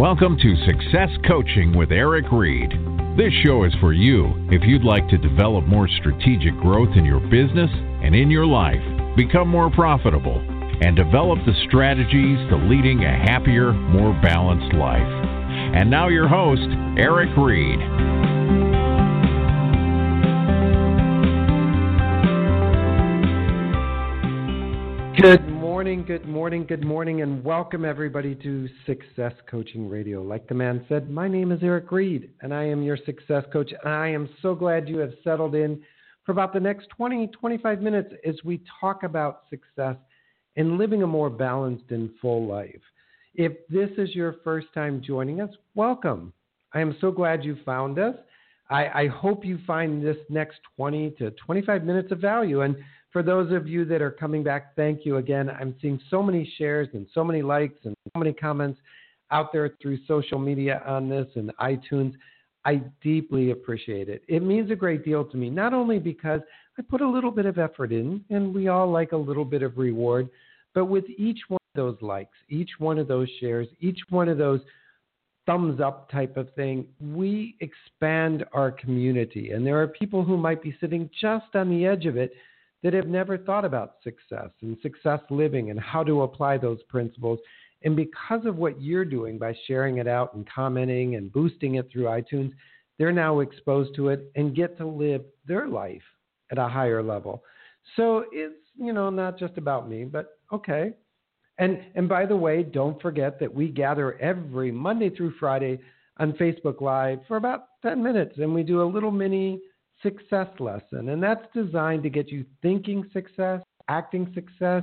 Welcome to Success Coaching with Eric Reed. This show is for you if you'd like to develop more strategic growth in your business and in your life, become more profitable, and develop the strategies to leading a happier, more balanced life. And now, your host, Eric Reed. Good good morning, good morning, and welcome everybody to Success Coaching Radio. Like the man said, my name is Eric Reed, and I am your success coach. And I am so glad you have settled in for about the next 20, 25 minutes as we talk about success and living a more balanced and full life. If this is your first time joining us, welcome. I am so glad you found us. I, I hope you find this next 20 to 25 minutes of value. And for those of you that are coming back, thank you again. I'm seeing so many shares and so many likes and so many comments out there through social media on this and iTunes. I deeply appreciate it. It means a great deal to me, not only because I put a little bit of effort in, and we all like a little bit of reward, but with each one of those likes, each one of those shares, each one of those thumbs up type of thing, we expand our community. And there are people who might be sitting just on the edge of it that have never thought about success and success living and how to apply those principles. And because of what you're doing by sharing it out and commenting and boosting it through iTunes, they're now exposed to it and get to live their life at a higher level. So it's, you know, not just about me, but okay. And and by the way, don't forget that we gather every Monday through Friday on Facebook Live for about 10 minutes and we do a little mini success lesson. And that's designed to get you thinking success, acting success,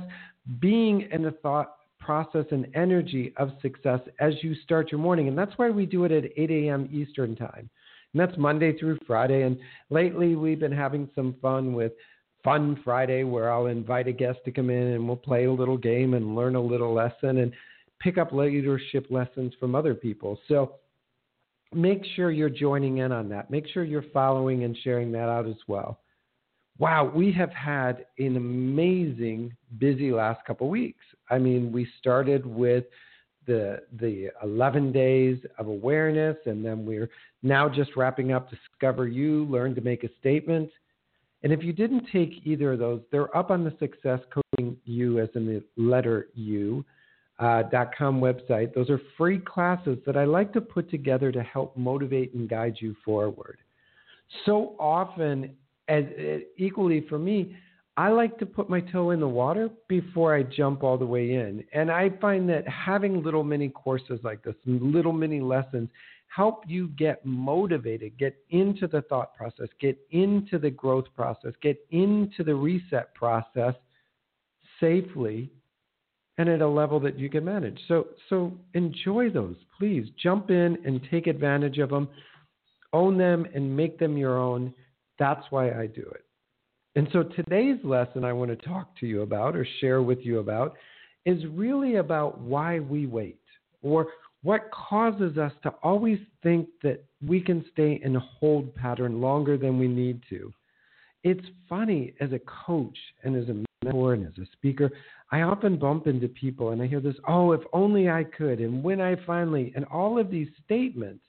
being in the thought process and energy of success as you start your morning. And that's why we do it at 8 a.m. Eastern Time. And that's Monday through Friday. And lately we've been having some fun with Fun Friday, where I'll invite a guest to come in and we'll play a little game and learn a little lesson and pick up leadership lessons from other people. So make sure you're joining in on that. Make sure you're following and sharing that out as well. Wow, we have had an amazing, busy last couple weeks. I mean, we started with the the 11 days of awareness, and then we're now just wrapping up Discover You, Learn to Make a Statement. And if you didn't take either of those, they're up on the Success Coaching U as in the letter U uh, .com website. Those are free classes that I like to put together to help motivate and guide you forward. So often, as uh, equally for me, I like to put my toe in the water before I jump all the way in. And I find that having little mini courses like this, little mini lessons, help you get motivated, get into the thought process, get into the growth process, get into the reset process safely and at a level that you can manage. So so enjoy those. Please jump in and take advantage of them. Own them and make them your own. That's why I do it. And so today's lesson I want to talk to you about or share with you about is really about why we wait or what causes us to always think that we can stay in a hold pattern longer than we need to. It's funny as a coach and as a mentor and as a speaker, I often bump into people and I hear this, oh, if only I could, and when I finally, and all of these statements.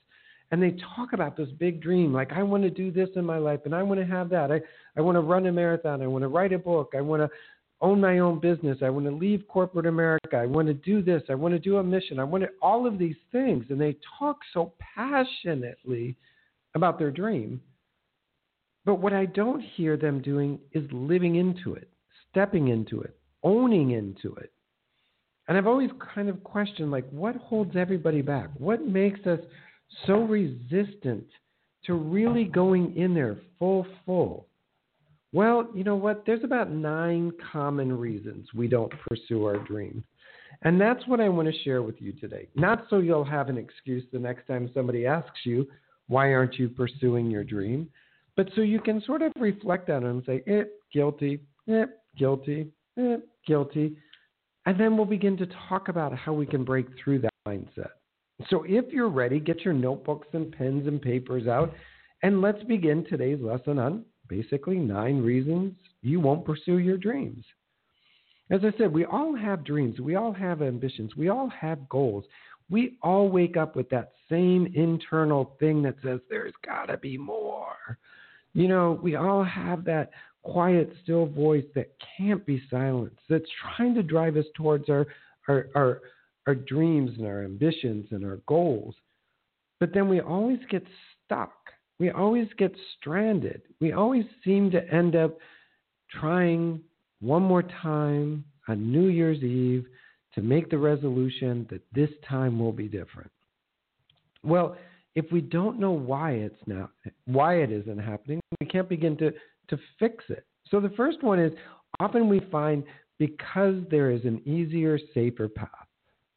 And they talk about this big dream, like, I want to do this in my life and I want to have that. I, I want to run a marathon. I want to write a book. I want to own my own business. I want to leave corporate America. I want to do this. I want to do a mission. I want to, all of these things. And they talk so passionately about their dream. But what I don't hear them doing is living into it, stepping into it, owning into it. And I've always kind of questioned like what holds everybody back? What makes us so resistant to really going in there full full? Well, you know what? There's about nine common reasons we don't pursue our dream. And that's what I want to share with you today. Not so you'll have an excuse the next time somebody asks you, why aren't you pursuing your dream? But so you can sort of reflect on it and say, eh, guilty, eh, guilty, eh, guilty. And then we'll begin to talk about how we can break through that mindset. So if you're ready, get your notebooks and pens and papers out, and let's begin today's lesson on basically nine reasons you won't pursue your dreams. As I said, we all have dreams, we all have ambitions, we all have goals. We all wake up with that same internal thing that says, there's got to be more. You know, we all have that quiet, still voice that can't be silenced, that's trying to drive us towards our, our, our, our dreams and our ambitions and our goals. But then we always get stuck. We always get stranded. We always seem to end up trying one more time on New Year's Eve to make the resolution that this time will be different. Well, if we don't know why it's not why it isn't happening, we can't begin to, to fix it. So the first one is often we find because there is an easier, safer path.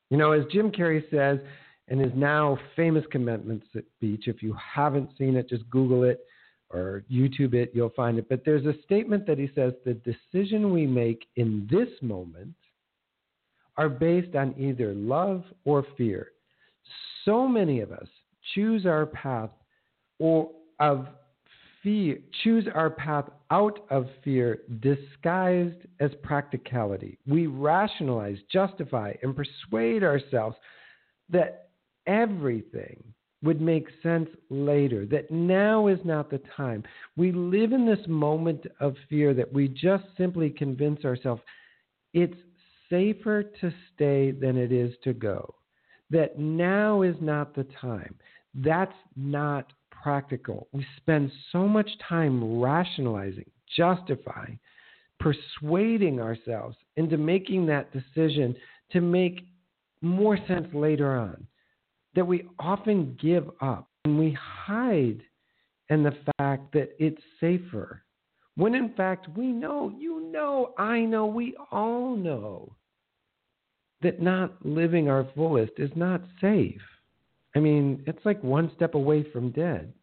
You know, as Jim Carrey says in his now famous commitment speech, if you haven't seen it, just Google it or YouTube it, you'll find it. But there's a statement that he says the decision we make in this moment are based on either love or fear. So many of us choose our path or of fear, choose our path out of fear disguised as practicality. We rationalize, justify, and persuade ourselves that everything would make sense later, that now is not the time. We live in this moment of fear that we just simply convince ourselves it's safer to stay than it is to go, that now is not the time. That's not practical. We spend so much time rationalizing, justifying, persuading ourselves into making that decision to make more sense later on that we often give up and we hide in the fact that it's safer. When in fact we know, you know, I know, we all know that not living our fullest is not safe. I mean, it's like one step away from dead.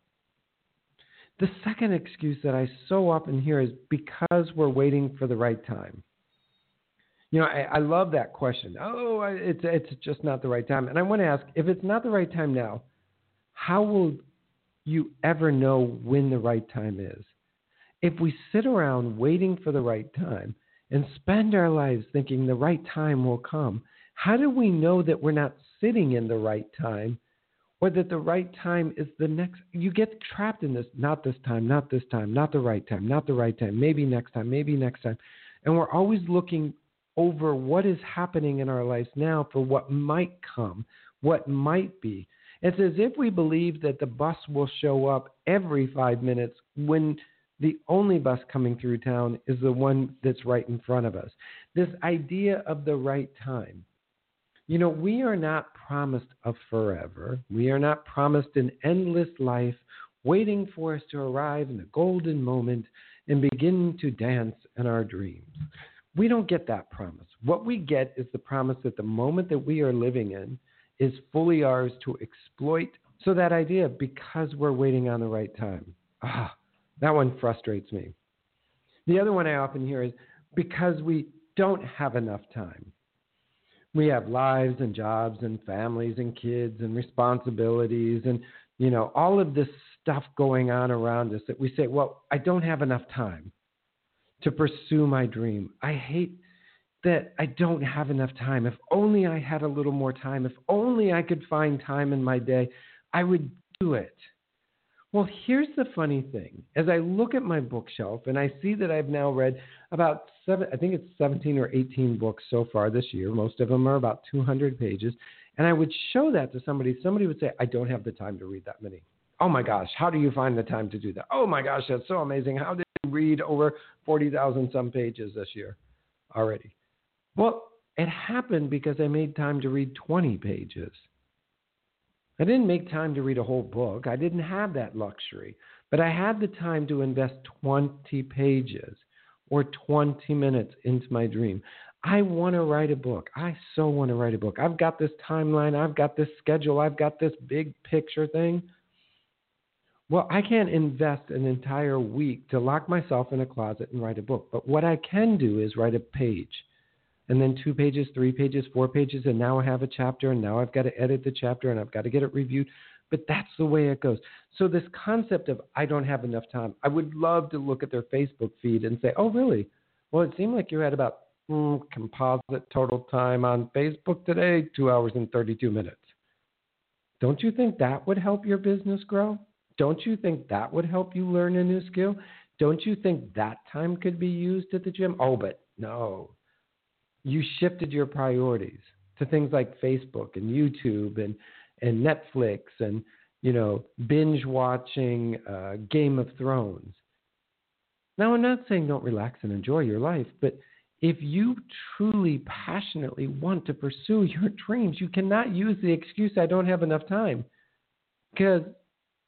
The second excuse that I so often hear is because we're waiting for the right time. You know, I, I love that question. Oh, it's it's just not the right time. And I want to ask, if it's not the right time now, how will you ever know when the right time is? If we sit around waiting for the right time and spend our lives thinking the right time will come, how do we know that we're not sitting in the right time or that the right time is the next? You get trapped in this, not this time, not this time, not the right time, not the right time, maybe next time, maybe next time. And we're always looking over what is happening in our lives now for what might come, what might be. It's as if we believe that the bus will show up every five minutes when the only bus coming through town is the one that's right in front of us. This idea of the right time. You know, we are not promised a forever. We are not promised an endless life waiting for us to arrive in the golden moment and begin to dance in our dreams. We don't get that promise. What we get is the promise that the moment that we are living in is fully ours to exploit. So that idea, because we're waiting on the right time, ah, that one frustrates me. The other one I often hear is because we don't have enough time. We have lives and jobs and families and kids and responsibilities and you know all of this stuff going on around us that we say, well, I don't have enough time to pursue my dream. I hate that I don't have enough time. If only I had a little more time, if only I could find time in my day, I would do it. Well, here's the funny thing. As I look at my bookshelf and I see that I've now read about seven, I think it's 17 or 18 books so far this year. Most of them are about 200 pages. And I would show that to somebody. Somebody would say, I don't have the time to read that many. Oh my gosh, how do you find the time to do that? Oh my gosh, that's so amazing. How did you read over 40,000 some pages this year already. Well, it happened because I made time to read 20 pages. I didn't make time to read a whole book. I didn't have that luxury. But I had the time to invest 20 pages or 20 minutes into my dream. I want to write a book. I so want to write a book. I've got this timeline. I've got this schedule. I've got this big picture thing. Well, I can't invest an entire week to lock myself in a closet and write a book. But what I can do is write a page. And then two pages, three pages, four pages, and now I have a chapter, and now I've got to edit the chapter and I've got to get it reviewed. But that's the way it goes. So, this concept of I don't have enough time, I would love to look at their Facebook feed and say, oh, really? Well, it seemed like you had about mm, composite total time on Facebook today, two hours and 32 minutes. Don't you think that would help your business grow? Don't you think that would help you learn a new skill? Don't you think that time could be used at the gym? Oh, but no. You shifted your priorities to things like Facebook and YouTube and, and Netflix and, you know, binge watching uh, Game of Thrones. Now, I'm not saying don't relax and enjoy your life, but if you truly passionately want to pursue your dreams, you cannot use the excuse, I don't have enough time. Because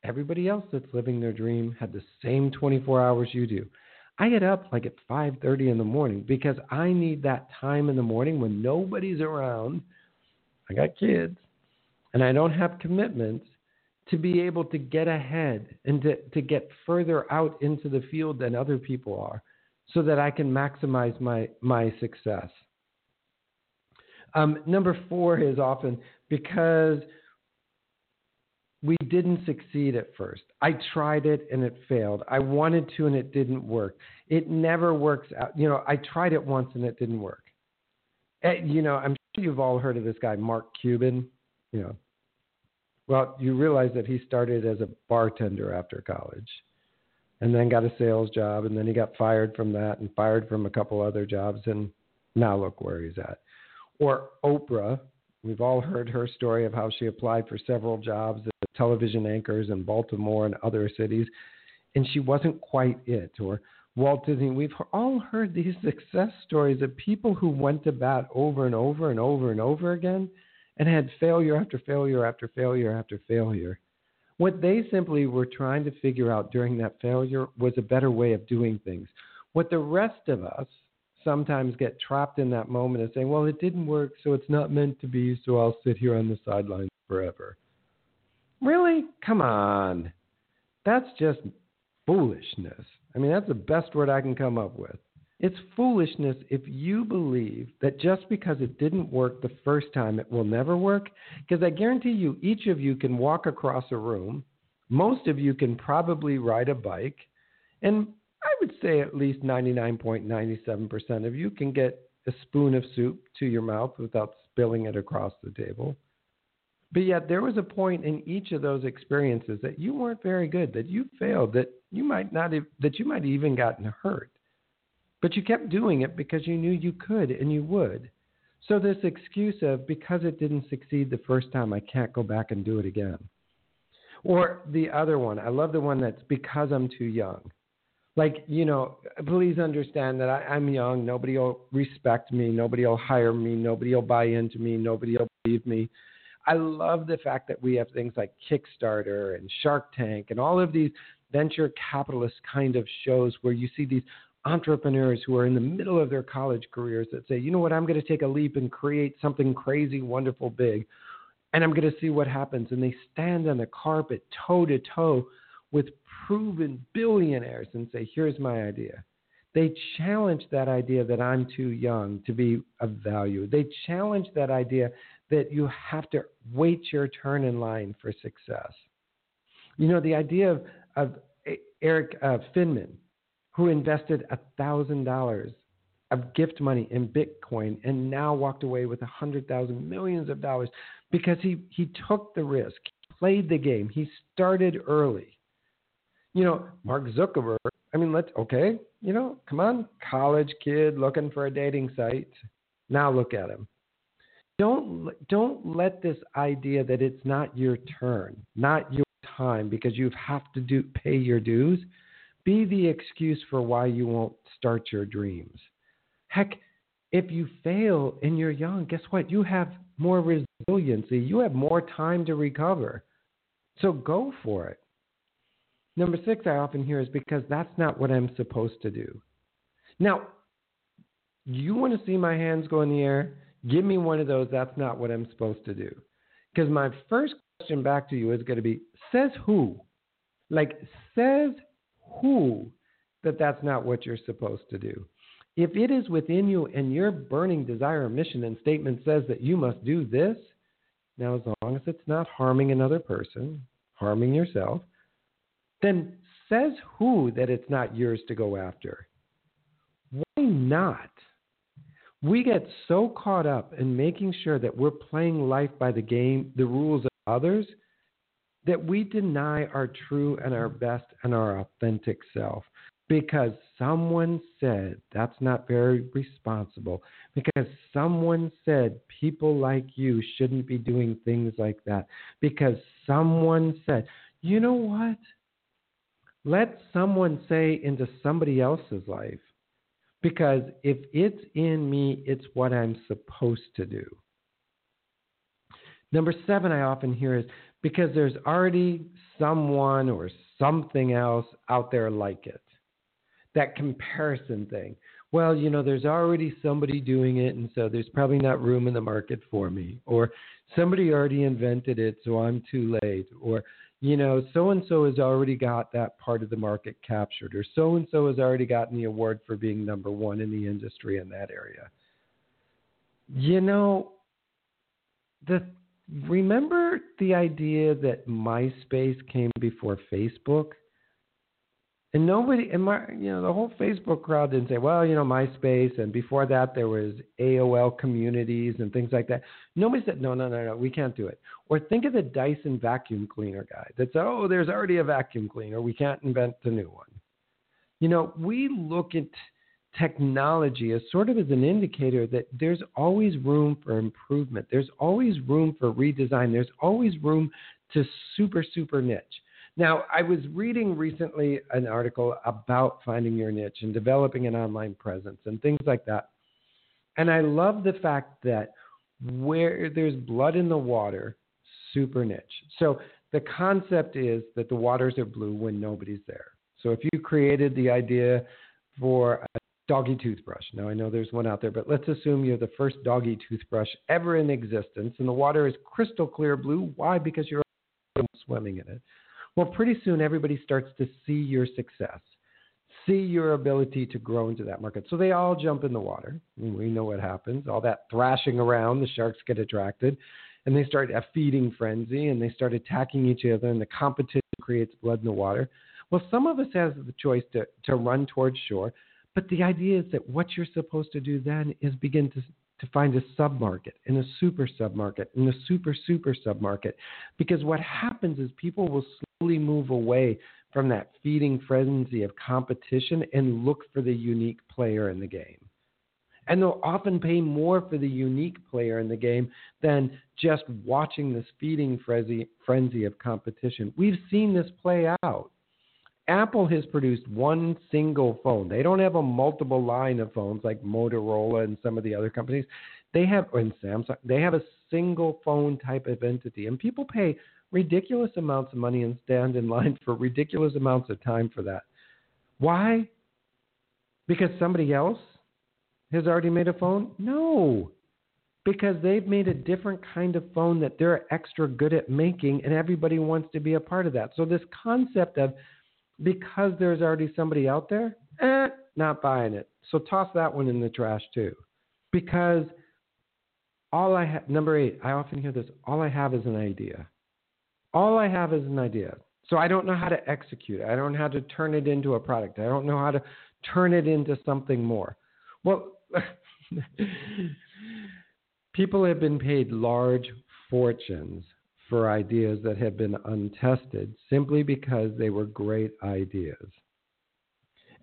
everybody else that's living their dream had the same 24 hours you do. I get up like at 5:30 in the morning because I need that time in the morning when nobody's around. I got kids and I don't have commitments to be able to get ahead and to, to get further out into the field than other people are so that I can maximize my, my success. Um, number four is often because we didn't succeed at first. I tried it and it failed. I wanted to and it didn't work. It never works out. You know, I tried it once and it didn't work. Eh, you know, I'm sure you've all heard of this guy, Mark Cuban. You know, well, you realize that he started as a bartender after college and then got a sales job and then he got fired from that and fired from a couple other jobs and now look where he's at. Or Oprah, we've all heard her story of how she applied for several jobs as television anchors in Baltimore and other cities, and she wasn't quite it. Or Walt Disney, we've all heard these success stories of people who went to bat over and over and over and over again and had failure after failure after failure after failure. What they simply were trying to figure out during that failure was a better way of doing things. What the rest of us sometimes get trapped in that moment and saying, well, it didn't work, so it's not meant to be, so I'll sit here on the sidelines forever. Really? Come on. That's just foolishness. I mean, that's the best word I can come up with. It's foolishness if you believe that just because it didn't work the first time, it will never work. Because I guarantee you, each of you can walk across a room. Most of you can probably ride a bike. And would say at least 99.97% of you can get a spoon of soup to your mouth without spilling it across the table. But yet there was a point in each of those experiences that you weren't very good, that you failed, that you might not have, that you might have even gotten hurt. But you kept doing it because you knew you could and you would. So this excuse of because it didn't succeed the first time, I can't go back and do it again. Or the other one, I love the one that's because I'm too young. Like, you know, please understand that I, I'm young. Nobody will respect me. Nobody will hire me. Nobody will buy into me. Nobody will believe me. I love the fact that we have things like Kickstarter and Shark Tank and all of these venture capitalist kind of shows where you see these entrepreneurs who are in the middle of their college careers that say, you know what, I'm going to take a leap and create something crazy, wonderful, big, and I'm going to see what happens. And they stand on the carpet toe to toe with proven billionaires and say, here's my idea. They challenge that idea that I'm too young to be of value. They challenge that idea that you have to wait your turn in line for success. You know, the idea of, of Erik uh, Finman, who invested $1,000 of gift money in Bitcoin and now walked away with 100,000 millions of dollars because he, he took the risk, played the game, he started early. You know, Mark Zuckerberg, I mean, let's, okay, you know, come on, college kid looking for a dating site. Now look at him don't don't let this idea that it's not your turn, not your time because you have to do pay your dues be the excuse for why you won't start your dreams. Heck, if you fail and you're young, guess what? You have more resiliency. You have more time to recover. So go for it. Number six, I often hear is because that's not what I'm supposed to do. Now, you want to see my hands go in the air? Give me one of those. That's not what I'm supposed to do. Because my first question back to you is going to be says who? Like, says who that that's not what you're supposed to do? If it is within you and your burning desire, mission, and statement says that you must do this, now as long as it's not harming another person, harming yourself, then says who that it's not yours to go after? Why not? we get so caught up in making sure that we're playing life by the game, the rules of others, that we deny our true and our best and our authentic self because someone said that's not very responsible, because someone said people like you shouldn't be doing things like that, because someone said, you know what? Let someone say into somebody else's life. Because if it's in me, it's what I'm supposed to do. Number seven, I often hear is because there's already someone or something else out there like it. That comparison thing. Well, you know, there's already somebody doing it, and so there's probably not room in the market for me. Or somebody already invented it, so I'm too late. Or, you know, so and so has already got that part of the market captured. Or so and so has already gotten the award for being number one in the industry in that area. You know, the remember the idea that MySpace came before Facebook? And nobody, and my, you know, the whole Facebook crowd didn't say, well, you know, MySpace, and before that there was AOL communities and things like that. Nobody said, no, no, no, no, we can't do it. Or think of the Dyson vacuum cleaner guy that said, oh, there's already a vacuum cleaner, we can't invent a new one. You know, we look at technology as sort of as an indicator that there's always room for improvement. There's always room for redesign. There's always room to super, super niche. Now, I was reading recently an article about finding your niche and developing an online presence and things like that. And I love the fact that where there's blood in the water, super niche. So the concept is that the waters are blue when nobody's there. So if you created the idea for a doggy toothbrush. Now, I know there's one out there, but let's assume you're the first doggy toothbrush ever in existence, and the water is crystal clear blue. Why? Because you're swimming in it. Well, pretty soon everybody starts to see your success, see your ability to grow into that market. So they all jump in the water. we know what happens. All that thrashing around, the sharks get attracted, and they start a feeding frenzy, and they start attacking each other, and the competition creates blood in the water. Well, some of us has the choice to, to run towards shore but the idea is that what you're supposed to do then is begin to, to find a submarket and a super submarket and a super super submarket. Because what happens is people will slowly move away from that feeding frenzy of competition and look for the unique player in the game. And they'll often pay more for the unique player in the game than just watching this feeding frenzy, frenzy of competition. We've seen this play out. Apple has produced one single phone. They don't have a multiple line of phones like Motorola and some of the other companies. They have, and Samsung, they have a single phone type of entity. And people pay ridiculous amounts of money and stand in line for ridiculous amounts of time for that. Why? Because somebody else has already made a phone? No. Because they've made a different kind of phone that they're extra good at making, and everybody wants to be a part of that. So, this concept of because there's already somebody out there, eh, not buying it. So toss that one in the trash too. Because all I have, number eight, I often hear this all I have is an idea. All I have is an idea. So I don't know how to execute it. I don't know how to turn it into a product. I don't know how to turn it into something more. Well, people have been paid large fortunes for ideas that have been untested simply because they were great ideas.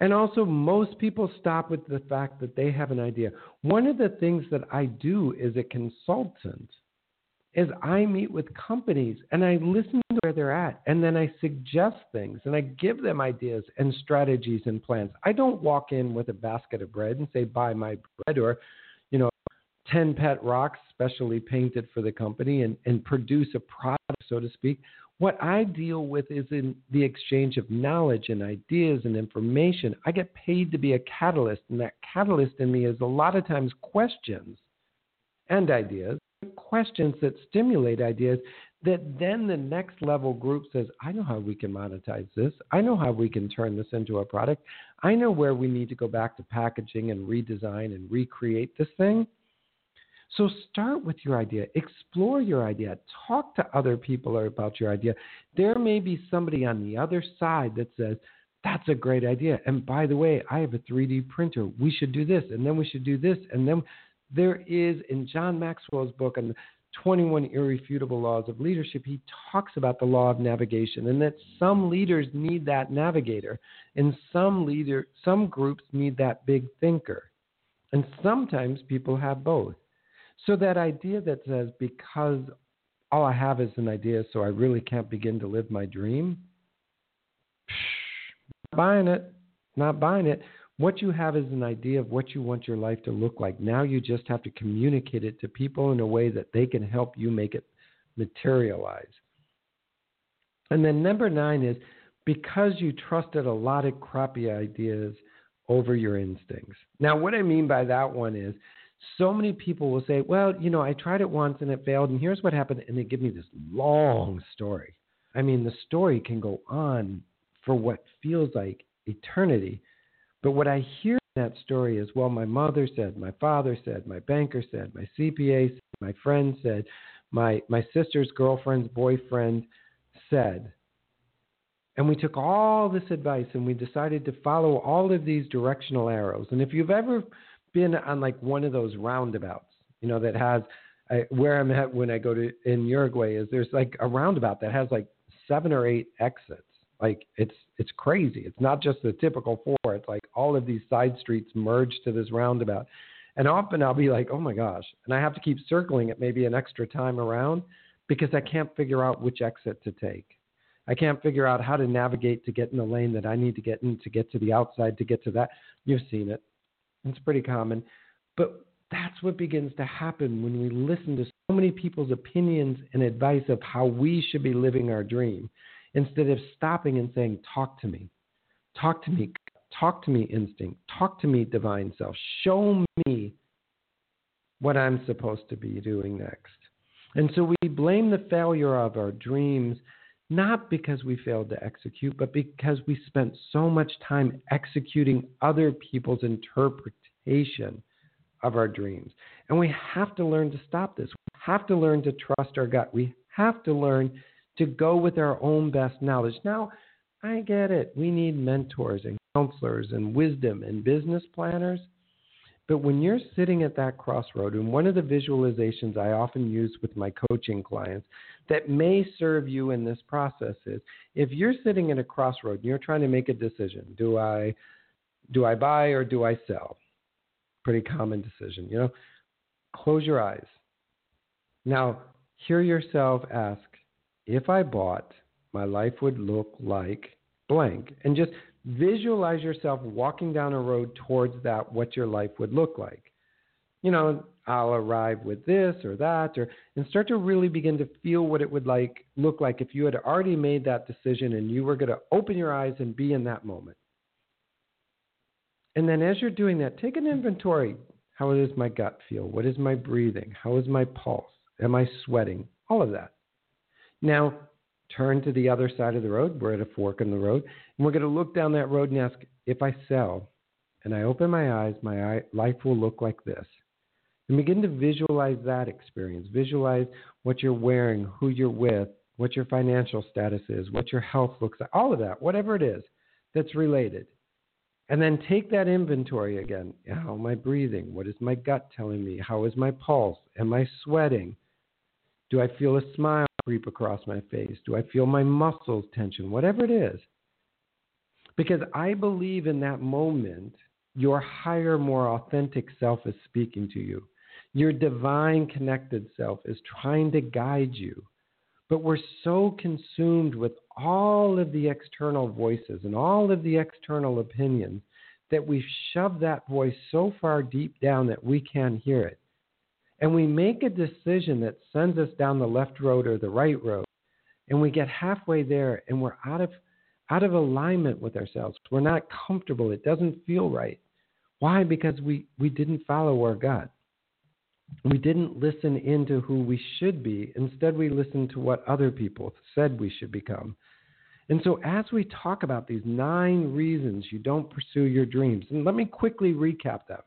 And also, most people stop with the fact that they have an idea. One of the things that I do as a consultant is I meet with companies and I listen to where they're at and then I suggest things and I give them ideas and strategies and plans. I don't walk in with a basket of bread and say, buy my bread or you know, 10 pet rocks specially painted for the company and, and produce a product, so to speak. What I deal with is in the exchange of knowledge and ideas and information. I get paid to be a catalyst, and that catalyst in me is a lot of times questions and ideas, questions that stimulate ideas that then the next level group says, I know how we can monetize this. I know how we can turn this into a product. I know where we need to go back to packaging and redesign and recreate this thing. So start with your idea, explore your idea, talk to other people about your idea. There may be somebody on the other side that says, that's a great idea. And by the way, I have a 3D printer. We should do this, and then we should do this. And then there is in John Maxwell's book on 21 Irrefutable Laws of Leadership, he talks about the law of navigation and that some leaders need that navigator and some leader some groups need that big thinker. And sometimes people have both. So that idea that says because all I have is an idea so I really can't begin to live my dream, not buying it, not buying it. What you have is an idea of what you want your life to look like. Now you just have to communicate it to people in a way that they can help you make it materialize. And then number nine is because you trusted a lot of crappy ideas over your instincts. Now, what I mean by that one is so many people will say, well, you know, I tried it once and it failed, and here's what happened. And they give me this long story. I mean, the story can go on for what feels like eternity. But what I hear in that story is, well, my mother said, my father said, my banker said, my CPA said, my friend said, my, my sister's girlfriend's boyfriend said. And we took all this advice and we decided to follow all of these directional arrows. And if you've ever been on like one of those roundabouts, you know, that has I, where I'm at when I go to in Uruguay is there's like a roundabout that has like seven or eight exits. Like it's it's crazy. It's not just the typical four. It's like all of these side streets merge to this roundabout. And often I'll be like, oh my gosh, and I have to keep circling it maybe an extra time around because I can't figure out which exit to take. I can't figure out how to navigate to get in the lane that I need to get in to get to the outside to get to that. You've seen it. It's pretty common. But that's what begins to happen when we listen to so many people's opinions and advice of how we should be living our dream instead of stopping and saying, Talk to me. Talk to me. Talk to me, instinct. Talk to me, divine self. Show me what I'm supposed to be doing next. And so we blame the failure of our dreams not because we failed to execute, but because we spent so much time executing other people's interpretation of our dreams. And we have to learn to stop this. We have to learn to trust our gut. We have to learn to go with our own best knowledge. Now, I get it. We need mentors and counselors and wisdom and business planners. But when you're sitting at that crossroad, and one of the visualizations I often use with my coaching clients that may serve you in this process is if you're sitting at a crossroad and you're trying to make a decision, do I do I buy or do I sell? Pretty common decision, you know. Close your eyes. Now, hear yourself ask, if I bought, my life would look like blank. And just visualize yourself walking down a road towards that, what your life would look like. You know, I'll arrive with this or that, or and start to really begin to feel what it would like look like if you had already made that decision and you were going to open your eyes and be in that moment. And then as you're doing that, take an inventory. How does my gut feel? What is my breathing? How is my pulse? Am I sweating? All of that. Now, turn to the other side of the road. We're at a fork in the road. And we're going to look down that road and ask if I sell and I open my eyes, my life will look like this. And begin to visualize that experience. Visualize what you're wearing, who you're with, what your financial status is, what your health looks like, all of that, whatever it is that's related. And then take that inventory again. How am I breathing? What is my gut telling me? How is my pulse? Am I sweating? Do I feel a smile creep across my face? Do I feel my muscles tension? Whatever it is. Because I believe in that moment, your higher, more authentic self is speaking to you. Your divine connected self is trying to guide you. But we're so consumed with all of the external voices and all of the external opinions that we've shoved that voice so far deep down that we can't hear it and we make a decision that sends us down the left road or the right road, and we get halfway there and we're out of out of alignment with ourselves. We're not comfortable. It doesn't feel right. Why? Because we, we didn't follow our gut. We didn't listen into who we should be. Instead, we listened to what other people said we should become. And so, as we talk about these nine reasons you don't pursue your dreams, and let me quickly recap them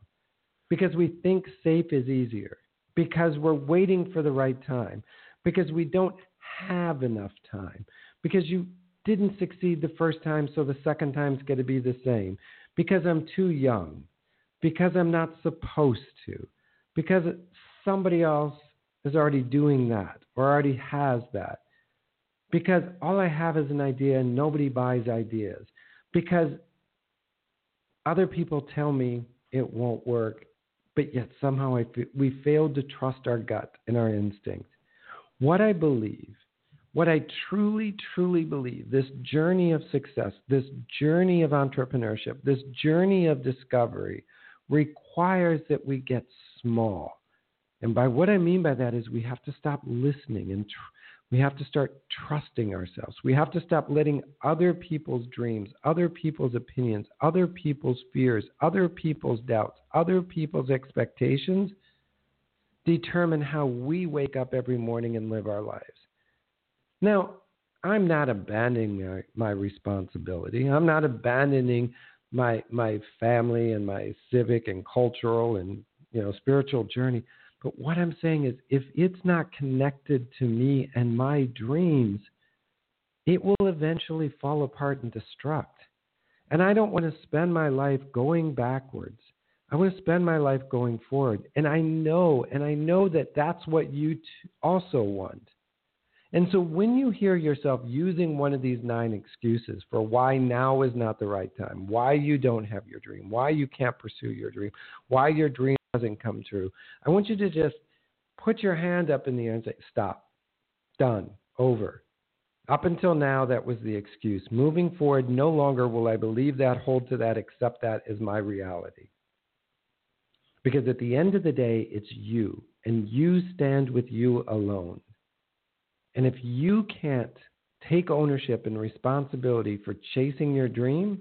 because we think safe is easier because we're waiting for the right time, because we don't have enough time, because you didn't succeed the first time, so the second time's going to be the same, because I'm too young, because I'm not supposed to, because somebody else is already doing that or already has that. Because all I have is an idea and nobody buys ideas. Because other people tell me it won't work, but yet somehow we failed to trust our gut and our instinct. What I believe, what I truly, truly believe, this journey of success, this journey of entrepreneurship, this journey of discovery requires that we get small. And by what I mean by that is we have to stop listening and tr- we have to start trusting ourselves. We have to stop letting other people's dreams, other people's opinions, other people's fears, other people's doubts, other people's expectations determine how we wake up every morning and live our lives. Now, I'm not abandoning my, my responsibility. I'm not abandoning my my family and my civic and cultural and you know spiritual journey. But what I'm saying is, if it's not connected to me and my dreams, it will eventually fall apart and destruct. And I don't want to spend my life going backwards. I want to spend my life going forward. And I know, and I know that that's what you t- also want. And so when you hear yourself using one of these nine excuses for why now is not the right time, why you don't have your dream, why you can't pursue your dream, why your dream doesn't come true, I want you to just put your hand up in the air and say, stop, done, over. Up until now, that was the excuse. Moving forward, no longer will I believe that, hold to that, accept that as my reality. Because at the end of the day, it's you, and you stand with you alone. And if you can't take ownership and responsibility for chasing your dream,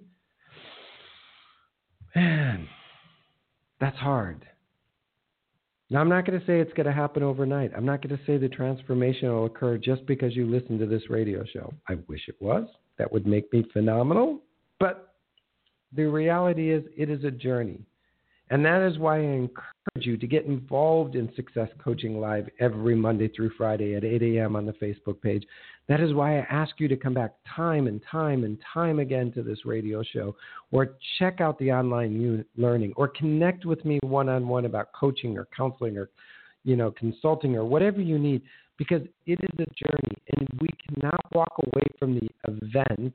man, that's hard. Now, I'm not going to say it's going to happen overnight. I'm not going to say the transformation will occur just because you listen to this radio show. I wish it was. That would make me phenomenal. But the reality is, it is a journey. And that is why I encourage you to get involved in Success Coaching Live every Monday through Friday at 8 a.m. on the Facebook page. That is why I ask you to come back time and time and time again to this radio show, or check out the online learning, or connect with me one on one about coaching or counseling or you know consulting or whatever you need, because it is a journey, and we cannot walk away from the event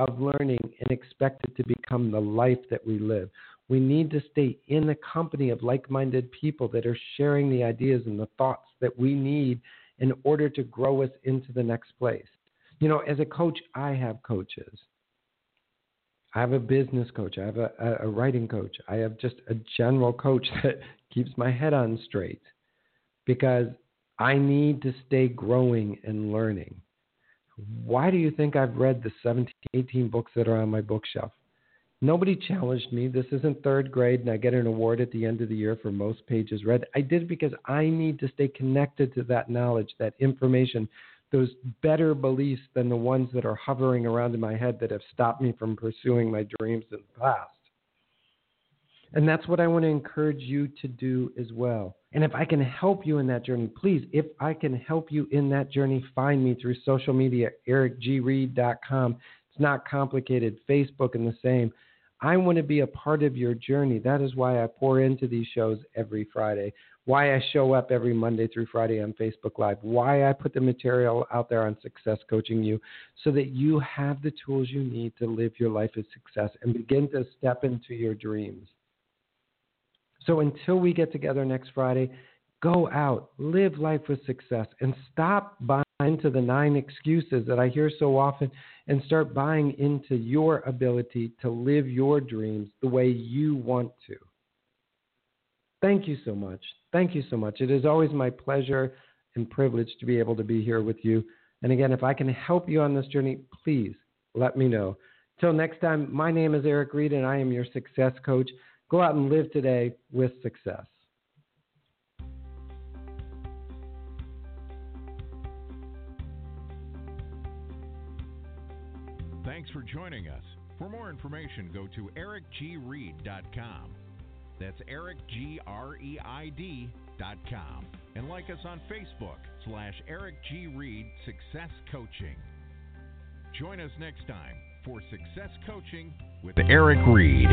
of learning and expect it to become the life that we live. We need to stay in the company of like minded people that are sharing the ideas and the thoughts that we need in order to grow us into the next place. You know, as a coach, I have coaches. I have a business coach. I have a, a, writing coach. I have just a general coach that keeps my head on straight because I need to stay growing and learning. Why do you think I've read the 17, 18 books that are on my bookshelf? Nobody challenged me. This isn't third grade and I get an award at the end of the year for most pages read. I did because I need to stay connected to that knowledge, that information, those better beliefs than the ones that are hovering around in my head that have stopped me from pursuing my dreams in the past. And that's what I want to encourage you to do as well. And if I can help you in that journey, please, if I can help you in that journey, find me through social media, ericgreed.com. It's not complicated. Facebook and the same. I want to be a part of your journey. That is why I pour into these shows every Friday, why I show up every Monday through Friday on Facebook Live, why I put the material out there on Success Coaching U, so that you have the tools you need to live your life as success and begin to step into your dreams. So until we get together next Friday, go out, live life with success, and stop buying into the nine excuses that I hear so often and start buying into your ability to live your dreams the way you want to. Thank you so much. Thank you so much. It is always my pleasure and privilege to be able to be here with you. And again, if I can help you on this journey, please let me know. Till next time, my name is Eric Reed and I am your success coach. Go out and live today with success. For joining us. For more information, go to ericgreed.com. That's ericgreed.com. And like us on Facebook slash Eric G. Reed Success Coaching. Join us next time for Success Coaching with Eric Reed.